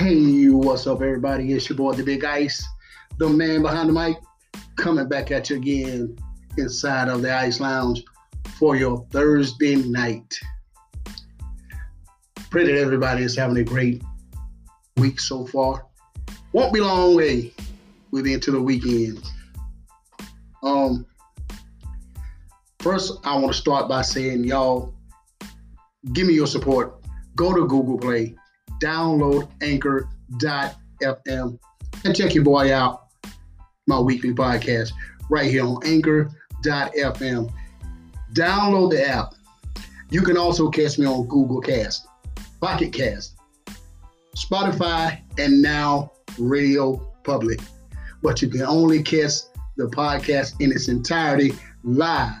Hey, what's up, everybody? It's your boy, the Big Ice, the man behind the mic, coming back at you again inside of the Ice Lounge for your Thursday night. Pray that everybody is having a great week so far. Won't be long way. We'll into the weekend. Um, first, I want to start by saying, y'all, give me your support. Go to Google Play, download Anchor.fm, and check your boy out. My weekly podcast right here on Anchor.fm. Download the app. You can also catch me on Google Cast, Pocket Cast, Spotify, and now Radio Public. But you can only catch the podcast in its entirety live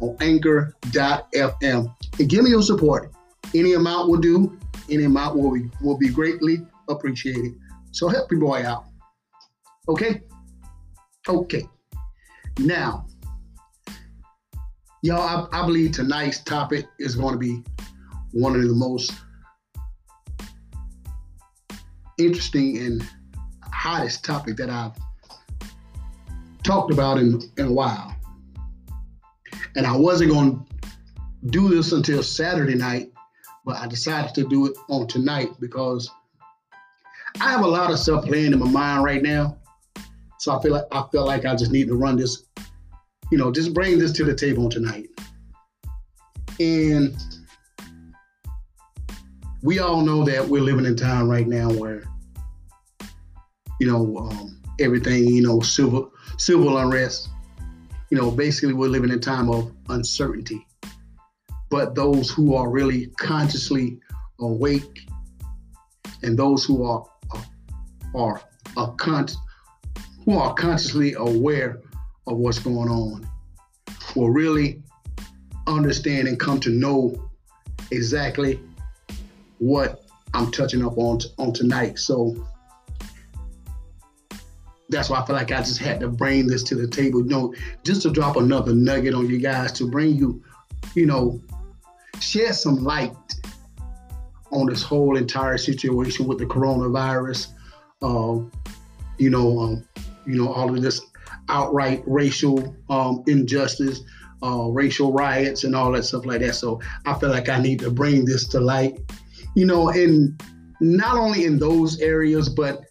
on anchor.fm. And give me your support. Any amount will do. Any amount will be, will be greatly appreciated. So help your boy out. Okay? Okay. Now, y'all, I, I believe tonight's topic is going to be one of the most interesting and hottest topic that I've talked about in, in a while. And I wasn't going to do this until Saturday night, but I decided to do it on tonight because I have a lot of stuff playing in my mind right now. So I feel like I feel like I just need to run this, you know, just bring this to the table tonight. And we all know that we're living in time right now where, you know, um, everything, you know, civil civil unrest. You know, basically we're living in time of uncertainty. But those who are really consciously awake and those who are are, are con- who are consciously aware of what's going on will really understand and come to know exactly what I'm touching up on on tonight. So that's why I feel like I just had to bring this to the table, you know, just to drop another nugget on you guys to bring you, you know, shed some light on this whole entire situation with the coronavirus. Uh, you know, um, you know, all of this outright racial um, injustice, uh, racial riots, and all that stuff like that. So I feel like I need to bring this to light, you know, and not only in those areas, but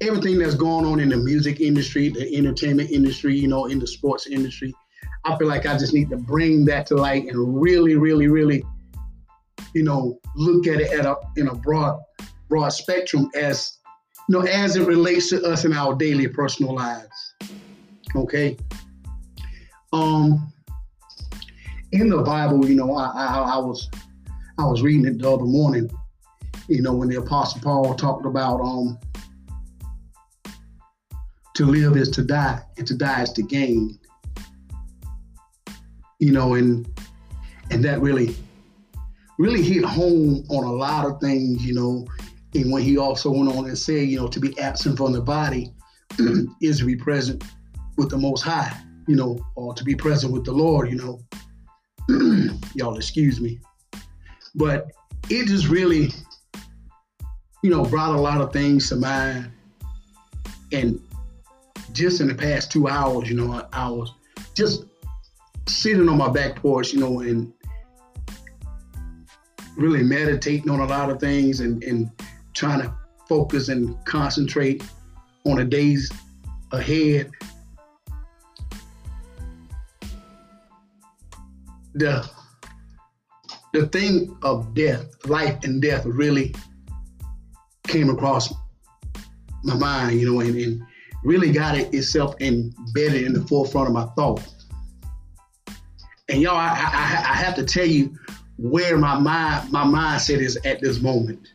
everything that's going on in the music industry, the entertainment industry, you know, in the sports industry. I feel like I just need to bring that to light and really, really, really, you know, look at it at a in a broad, broad spectrum as you know, as it relates to us in our daily personal lives. Okay. Um in the Bible, you know, I, I, I was I was reading it the other morning, you know, when the Apostle Paul talked about um to live is to die, and to die is to gain. You know, and and that really, really hit home on a lot of things, you know. And when he also went on and said, you know, to be absent from the body is to be present with the Most High, you know, or to be present with the Lord, you know. Y'all excuse me. But it just really, you know, brought a lot of things to mind. And just in the past two hours, you know, I, was just sitting on my back porch, you know, and really meditating on a lot of things and, and trying to focus and concentrate on the days ahead. The the thing of death, life and death really came across my mind, you know, and, and really got it itself embedded in the forefront of my thought. And y'all, I, I, I have to tell you where my mind my mindset is at this moment.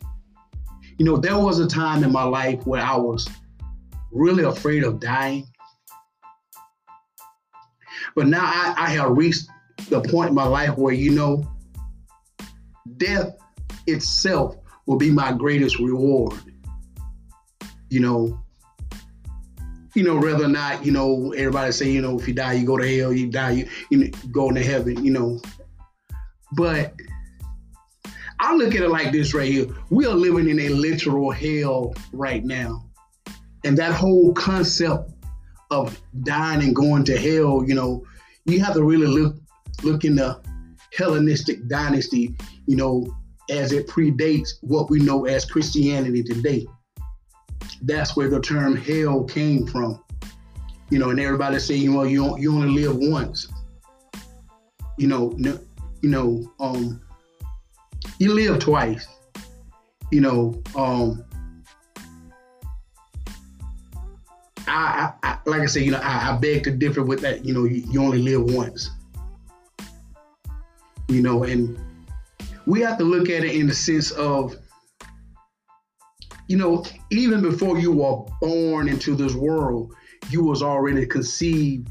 You know, there was a time in my life where I was really afraid of dying. But now I, I have reached the point in my life where, you know, death itself will be my greatest reward. You know, you know, whether or not, you know, everybody say, you know, if you die, you go to hell, you die, you, you go into heaven, you know. But I look at it like this right here. We are living in a literal hell right now. And that whole concept of dying and going to hell, you know, you have to really look look in the Hellenistic dynasty, you know, as it predates what we know as Christianity today. That's where the term hell came from. You know, and everybody say, know, you, you only live once. You know, no, you know, um, you live twice. You know, um, I, I, I, like I said, you know, I, I, beg to differ with that. You know, you, you only live once. You know, and we have to look at it in the sense of, you know, even before you were born into this world, you was already conceived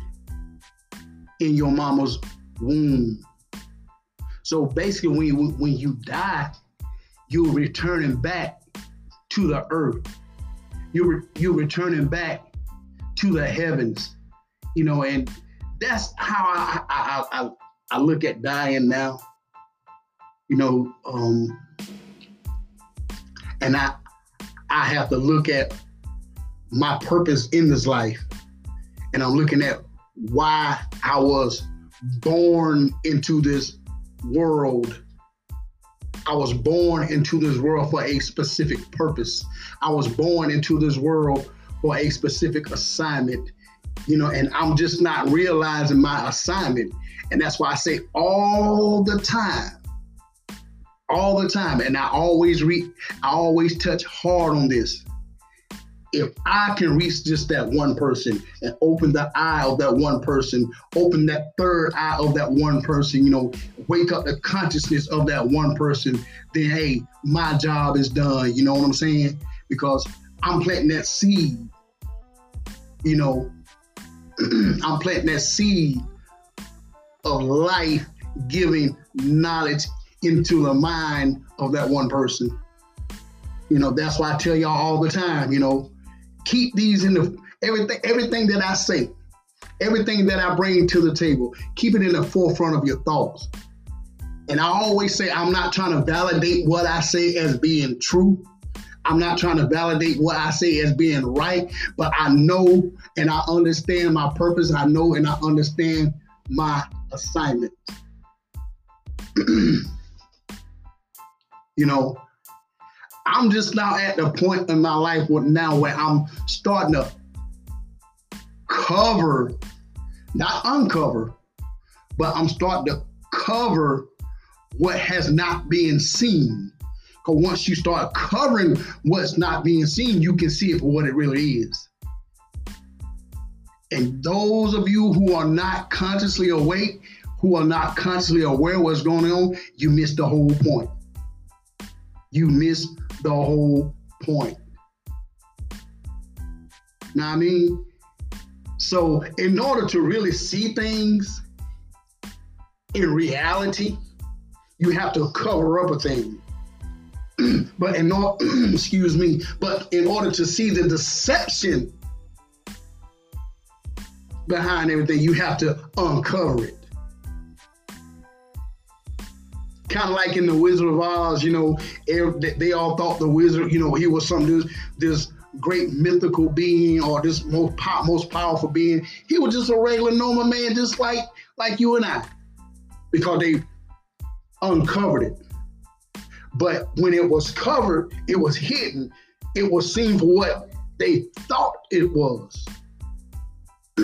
in your mama's womb. So basically, when you when you die, you're returning back to the earth. You're you're returning back to the heavens, you know, and that's how I I, I, I look at dying now. You know, um, and I I have to look at my purpose in this life, and I'm looking at why I was born into this world. I was born into this world for a specific purpose. I was born into this world for a specific assignment, you know, and I'm just not realizing my assignment. And that's why I say all the time, all the time, and I always read, I always touch hard on this. If I can reach just that one person and open the eye of that one person, open that third eye of that one person, you know, wake up the consciousness of that one person, then hey, my job is done. You know what I'm saying? Because I'm planting that seed you know, I'm planting that seed of life giving knowledge into the mind of that one person. You know, that's why I tell y'all all the time, you know, keep these in the everything everything that I say, everything that I bring to the table, keep it in the forefront of your thoughts. And I always say I'm not trying to validate what I say as being true. I'm not trying to validate what I say as being right, but I know and I understand my purpose. I know and I understand my assignment. you know, I'm just now at the point in my life where now where I'm starting to cover, not uncover, but I'm starting to cover what has not been seen. Because once you start covering what's not being seen, you can see it for what it really is. And those of you who are not consciously awake, who are not consciously aware what's going on, you miss the whole point. You miss the whole point. Now, I mean, so in order to really see things in reality, you have to cover up a thing. but in order, excuse me, but in order to see the deception behind everything, you have to uncover it. Kind of like in the Wizard of Oz, you know, er, they all thought the wizard, you know, he was some this, this great mythical being or this most most powerful being. He was just a regular normal man, just like like you and I, because they uncovered it. But when it was covered, it was hidden. It was seen for what they thought it was.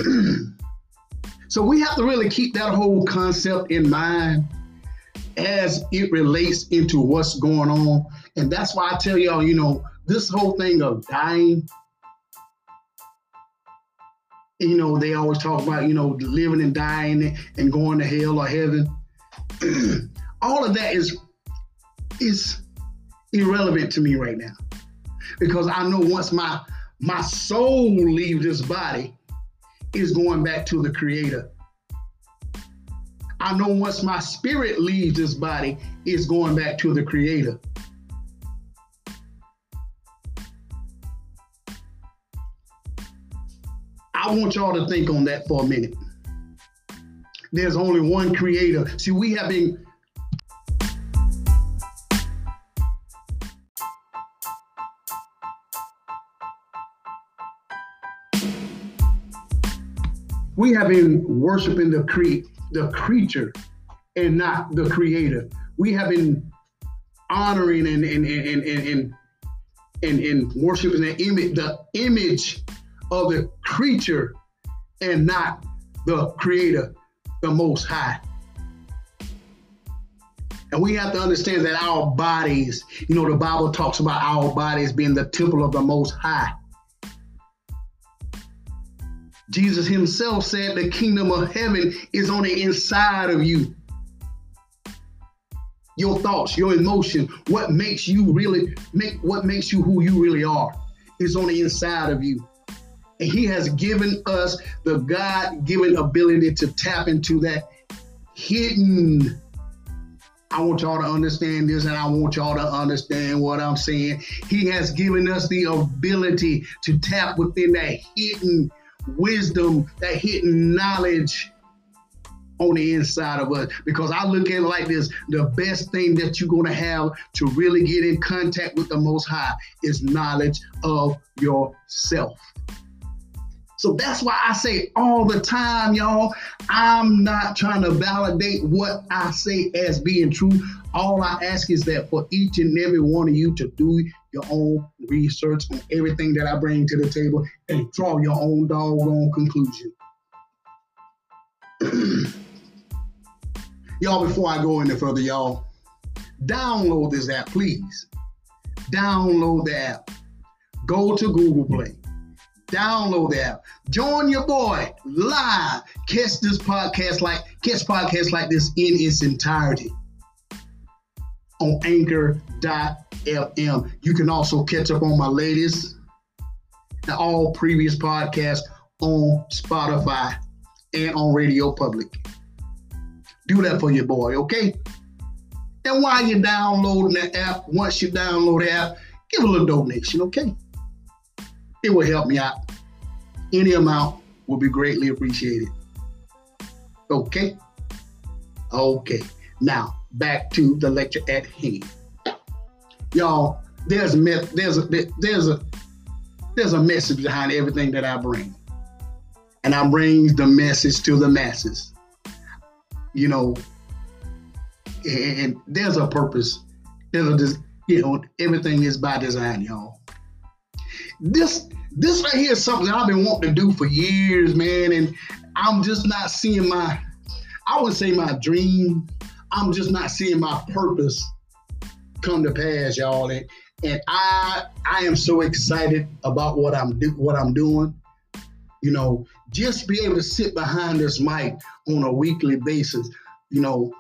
so we have to really keep that whole concept in mind as it relates into what's going on. And that's why I tell y'all, you know, this whole thing of dying, you know, they always talk about, you know, living and dying and going to hell or heaven. All of that is is irrelevant to me right now. Because I know once my my soul leaves this body, is going back to the creator. I know once my spirit leaves this body, it's going back to the Creator. I want y'all to think on that for a minute. There's only one Creator. See, we have been we have been worshiping the Creator the creature and not the creator. We have been honoring and and and and and, and, and worshiping the image, the image of the creature and not the creator, the most high. And we have to understand that our bodies, you know, the Bible talks about our bodies being the temple of the most high. Jesus himself said the kingdom of heaven is on the inside of you. Your thoughts, your emotion, what makes you really make what makes you who you really are is on the inside of you. And he has given us the God-given ability to tap into that hidden I want y'all to understand this and I want y'all to understand what I'm saying. He has given us the ability to tap within that hidden wisdom, that hidden knowledge on the inside of us. Because I look at it like this the best thing that you're going to have to really get in contact with the Most High is knowledge of yourself. So that's why I say all the time, y'all, I'm not trying to validate what I say as being true. All I ask is that for each and every one of you to do your own research on everything that I bring to the table and draw your own doggone conclusion. y'all, before I go any further, y'all, download this app, please. Download the app. Go to Google Play. Download the app. Join your boy live. Catch this podcast like catch podcasts like this in its entirety on anchor.fm. You can also catch up on my latest and all previous podcasts on Spotify and on Radio Public. Do that for your boy, okay? And while you're downloading the app, once you download the app, give a little donation, okay? It will help me out. Any amount will be greatly appreciated. Okay? Okay. Now, back to the lecture at hand. Y'all, there's a there's a there's a there's a message behind everything that I bring. And I bring the message to the masses. You know, and there's a purpose. There's a you know, everything is by design, y'all. This this right here is something I've been wanting to do for years, man, and I'm just not seeing my I would say my dream. I'm just not seeing my purpose come to pass, y'all. And, and I I am so excited about what I'm do what I'm doing. You know, just be able to sit behind this mic on a weekly basis. You know,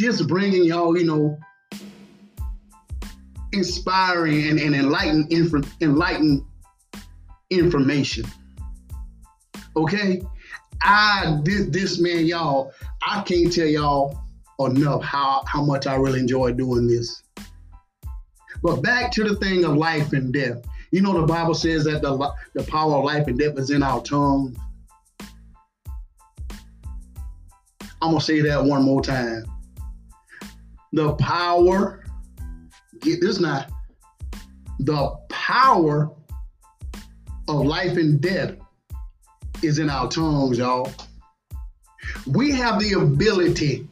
just bringing y'all, you know, inspiring and, and enlighten, enlighten information. Okay? I did this man, y'all. I can't tell y'all enough how, how much I really enjoy doing this. But back to the thing of life and death. You know, the Bible says that the, the power of life and death is in our tongue. I'm going to say that one more time. The power, get this now, the power of life and death is in our tongues, y'all. We have the ability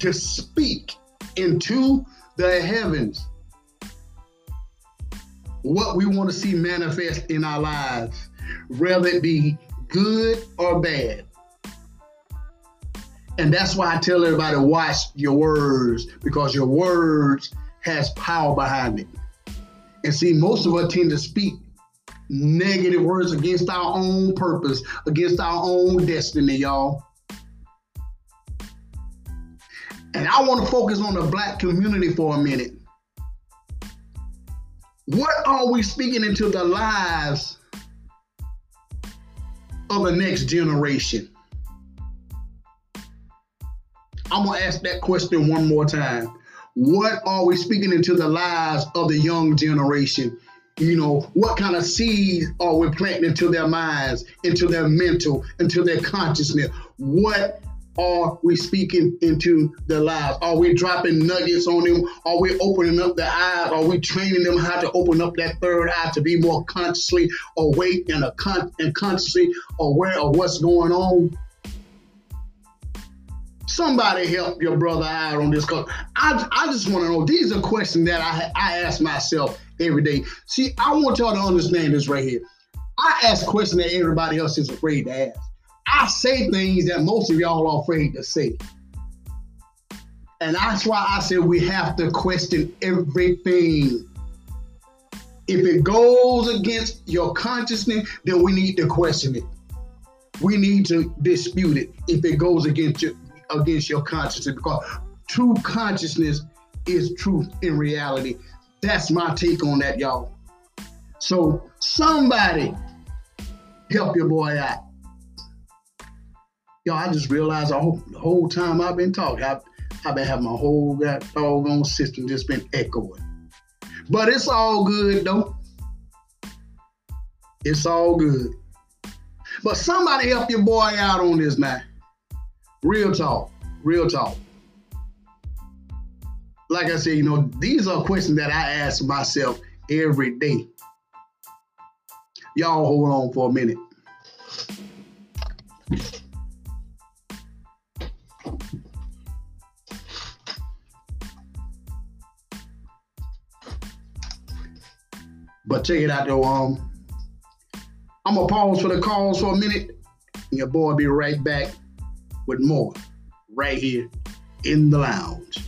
to speak into the heavens what we want to see manifest in our lives, whether it be good or bad. And that's why I tell everybody watch your words because your words has power behind it. And see, most of us tend to speak negative words against our own purpose, against our own destiny, y'all. And I want to focus on the black community for a minute. What are we speaking into the lives of the next generation? I'm going to ask that question one more time. What are we speaking into the lives of the young generation? You know, what kind of seeds are we planting into their minds, into their mental, into their consciousness? What are we speaking into their lives? Are we dropping nuggets on them? Are we opening up their eyes? Are we training them how to open up that third eye to be more consciously awake and, a con- and consciously aware of what's going on? Somebody help your brother out on this because I, I just want to know. These are questions that I, I ask myself every day. See, I want y'all to understand this right here. I ask questions that everybody else is afraid to ask. I say things that most of y'all are afraid to say. And that's why I said we have to question everything. If it goes against your consciousness, then we need to question it. We need to dispute it if it goes against your against your consciousness because true consciousness is truth in reality. That's my take on that, y'all. So somebody help your boy out. Yo, I just realized the whole, the whole time I've been talking, I've, I've been having my whole that doggone system just been echoing. But it's all good though. It's all good. But somebody help your boy out on this now. Real talk. Real talk. Like I said, you know, these are questions that I ask myself every day. Y'all hold on for a minute. But check it out though. Um, I'm gonna pause for the calls for a minute. And your boy be right back with more right here in the lounge.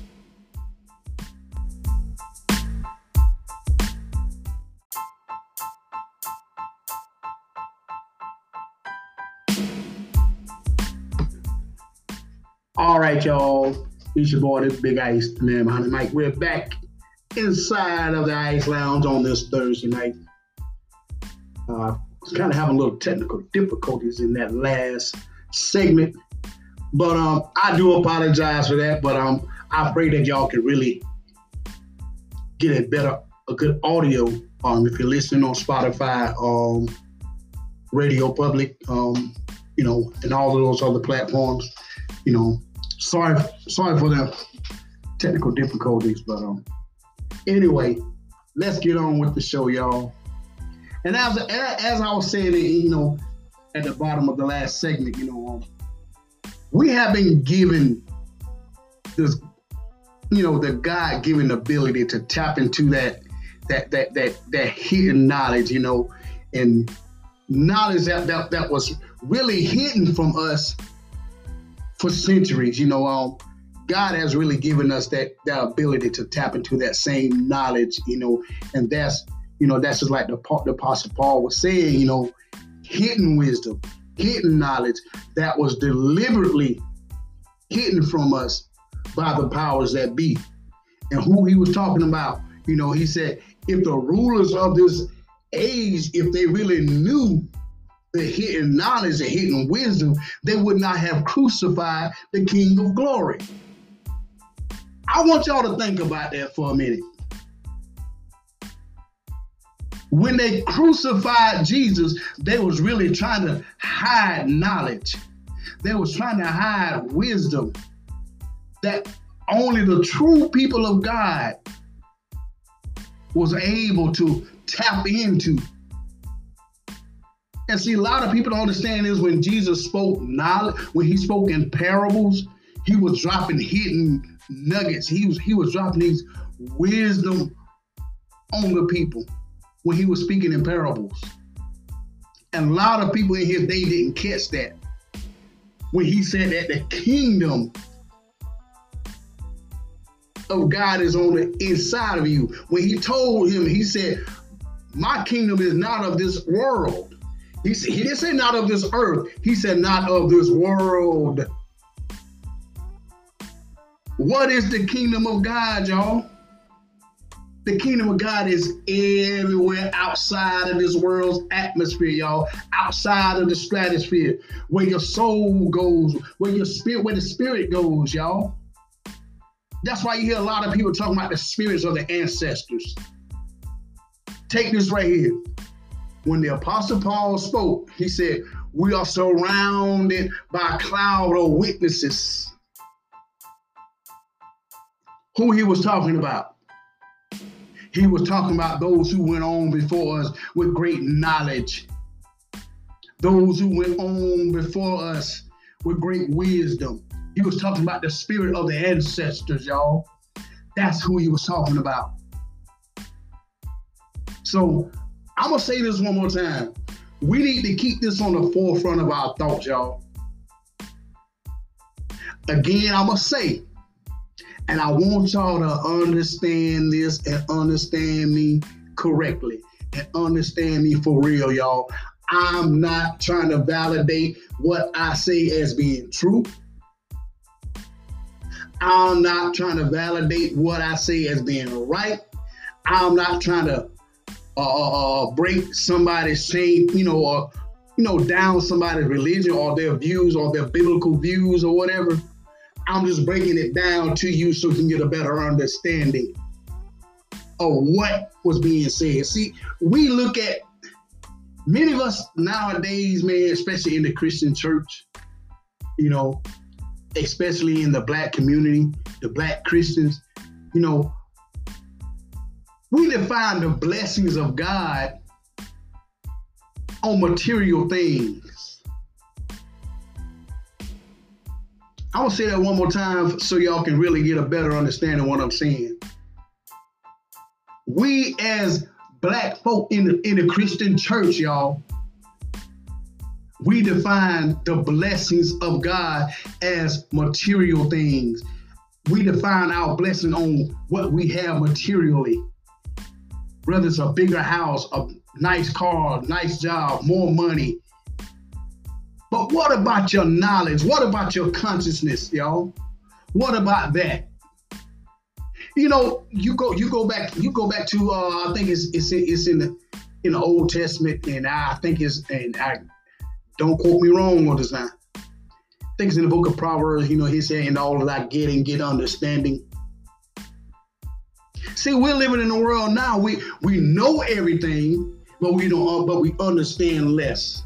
Y'all. It's your boy, the Big Ice, man behind the mic. We're back inside of the Ice Lounge on this Thursday night. Uh, was kind of having a little technical difficulties in that last segment, but um, I do apologize for that. But um, I pray that y'all can really get a better, a good audio. Um, if you're listening on Spotify, um, Radio Public, um, you know, and all of those other platforms, you know, sorry, sorry for the technical difficulties, but um, Anyway, let's get on with the show, y'all. And as as I was saying, you know, at the bottom of the last segment, you know, um, we have been given this, you know, the God given ability to tap into that that that that that hidden knowledge, you know, and knowledge that that, that was really hidden from us for centuries. You know, um, God has really given us that that ability to tap into that same knowledge, you know, and that's you know that's just like the, the Apostle Paul was saying, you know, hidden wisdom, hidden knowledge that was deliberately hidden from us by the powers that be. And who he was talking about, you know, he said, if the rulers of this age, if they really knew the hidden knowledge, the hidden wisdom, they would not have crucified the King of glory. I want y'all to think about that for a minute. When they crucified Jesus, they was really trying to hide knowledge. They was trying to hide wisdom that only the true people of God was able to tap into. And see, a lot of people don't understand is when Jesus spoke knowledge, when he spoke in parables, he was dropping hidden nuggets. He was he was dropping these wisdom on the people when he was speaking in parables. And a lot of people in his day didn't catch that. When he said that the kingdom of God is on the inside of you. When he told him, he said, My kingdom is not of this world. He, he didn't say not of this earth. He said not of this world. What is the kingdom of God, y'all? The kingdom of God is everywhere outside of this world's atmosphere, y'all. Outside of the stratosphere, where your soul goes, where your spirit, where the spirit goes, y'all. That's why you hear a lot of people talking about the spirits of the ancestors. Take this right here. When the Apostle Paul spoke, he said, We are surrounded by a cloud of witnesses. Who he was talking about? He was talking about those who went on before us with great knowledge, those who went on before us with great wisdom. He was talking about the spirit of the ancestors, y'all. That's who he was talking about. So I'm gonna say this one more time. We need to keep this on the forefront of our thoughts, y'all. Again, I'm gonna say, and I want y'all to understand this and understand me correctly and understand me for real, y'all. I'm not trying to validate what I say as being true. I'm not trying to validate what I say as being right. I'm not trying to break somebody's chain, you know, or you know, down somebody's religion or their views or their biblical views or whatever. I'm just breaking it down to you so you can get a better understanding of what was being said. See, we look at many of us nowadays, man, especially in the Christian church, you know, especially in the black community, the black Christians, you know, we define the blessings of God on material things. I will say that one more time so y'all can really get a better understanding of what I'm saying. We as black folk in the, in the Christian church, y'all, we define the blessings of God as material things. We define our blessing on what we have materially whether it's a bigger house, a nice car, nice job, more money. But what about your knowledge? What about your consciousness, y'all? What about that? You know, you go you go back you go back to uh, I think it's it's in, it's in the in the Old Testament, and I think it's and I don't quote me wrong on this now. I think it's in the book of Proverbs. You know, he said, "In all that I get and get understanding." See, we're living in a world now. We we know everything, but we don't. Uh, but we understand less.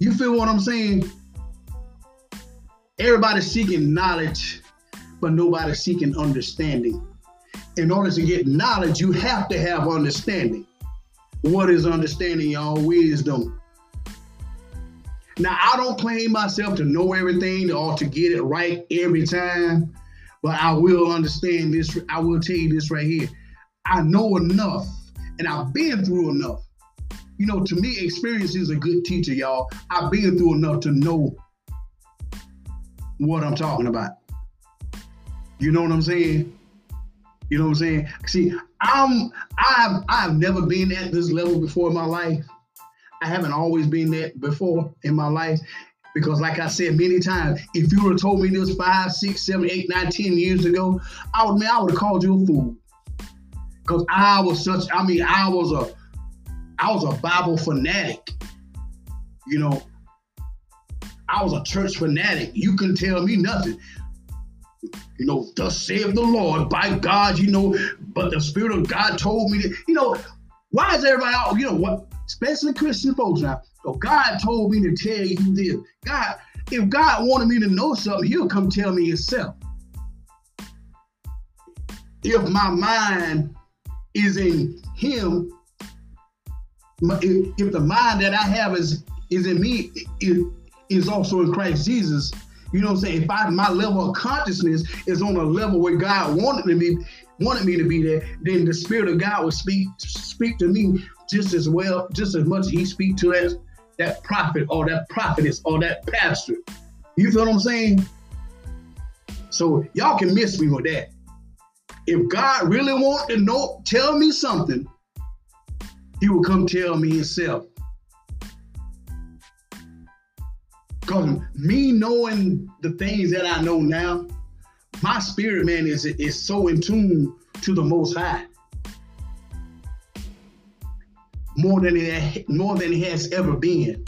You feel what I'm saying? Everybody's seeking knowledge, but nobody's seeking understanding. In order to get knowledge, you have to have understanding. What is understanding, y'all? Wisdom. Now, I don't claim myself to know everything or to get it right every time. But I will understand this. I will tell you this right here. I know enough and I've been through enough. You know, to me, experience is a good teacher, y'all. I've been through enough to know what I'm talking about. You know what I'm saying? You know what I'm saying? See, I'm I've I've never been at this level before in my life. I haven't always been that before in my life. Because, like I said many times, if you would have told me this five, six, seven, eight, nine, ten years ago, I would, man, I would have called you a fool. Because I was such, I mean, I was a, I was a Bible fanatic. You know, I was a church fanatic. You couldn't tell me nothing. You know, thus save the Lord, by God, you know, but the Spirit of God told me that, you know, why is everybody out, you know what, especially Christian folks now, so God told me to tell you this. God, if God wanted me to know something, he'll come tell me himself. If my mind is in him, if the mind that I have is is in me, is also in Christ Jesus. You know what I'm saying? If I, my level of consciousness is on a level where God wanted me to be, wanted me to be there, then the Spirit of God will speak speak to me just as well, just as much as He speak to that that prophet or that prophetess or that pastor. You feel what I'm saying? So y'all can miss me with that. If God really want to know, tell me something, he will come tell me himself. Because me knowing the things that I know now, my spirit man is is so in tune to the most high. more than it more than it has ever been.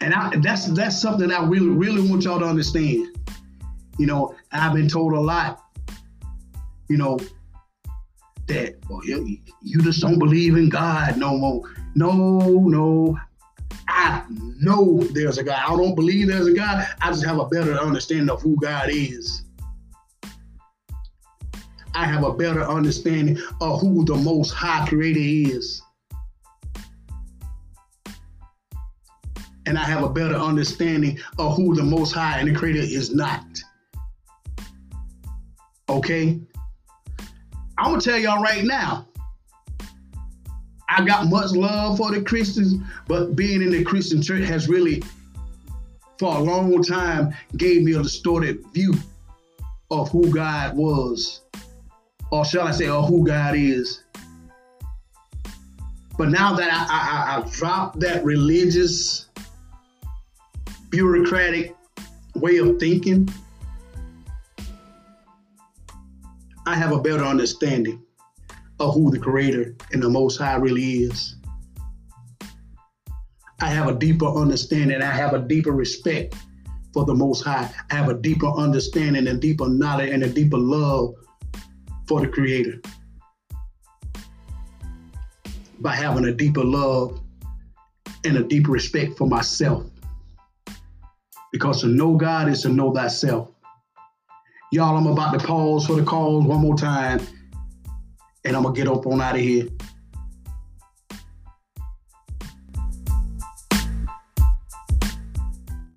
And I, that's that's something I really really want y'all to understand. You know, I've been told a lot. You know, that well, you, you just don't believe in God no more. No, no. I know there's a God. I don't believe there's a God. I just have a better understanding of who God is. I have a better understanding of who the most high creator is. And I have a better understanding of who the most high and the creator is not. Okay? I'm gonna tell y'all right now. I got much love for the Christians, but being in the Christian church has really, for a long time, gave me a distorted view of who God was, or shall I say, of who God is. But now that I, I, I, dropped that religious, bureaucratic way of thinking, I have a better understanding of who the creator and the most high really is. I have a deeper understanding. I have a deeper respect for the most high. I have a deeper understanding and deeper knowledge and a deeper love for the creator. By having a deeper love and a deeper respect for myself. Because to know God is to know thyself. Y'all, I'm about to pause for the calls one more time, and I'm gonna get up on out of here.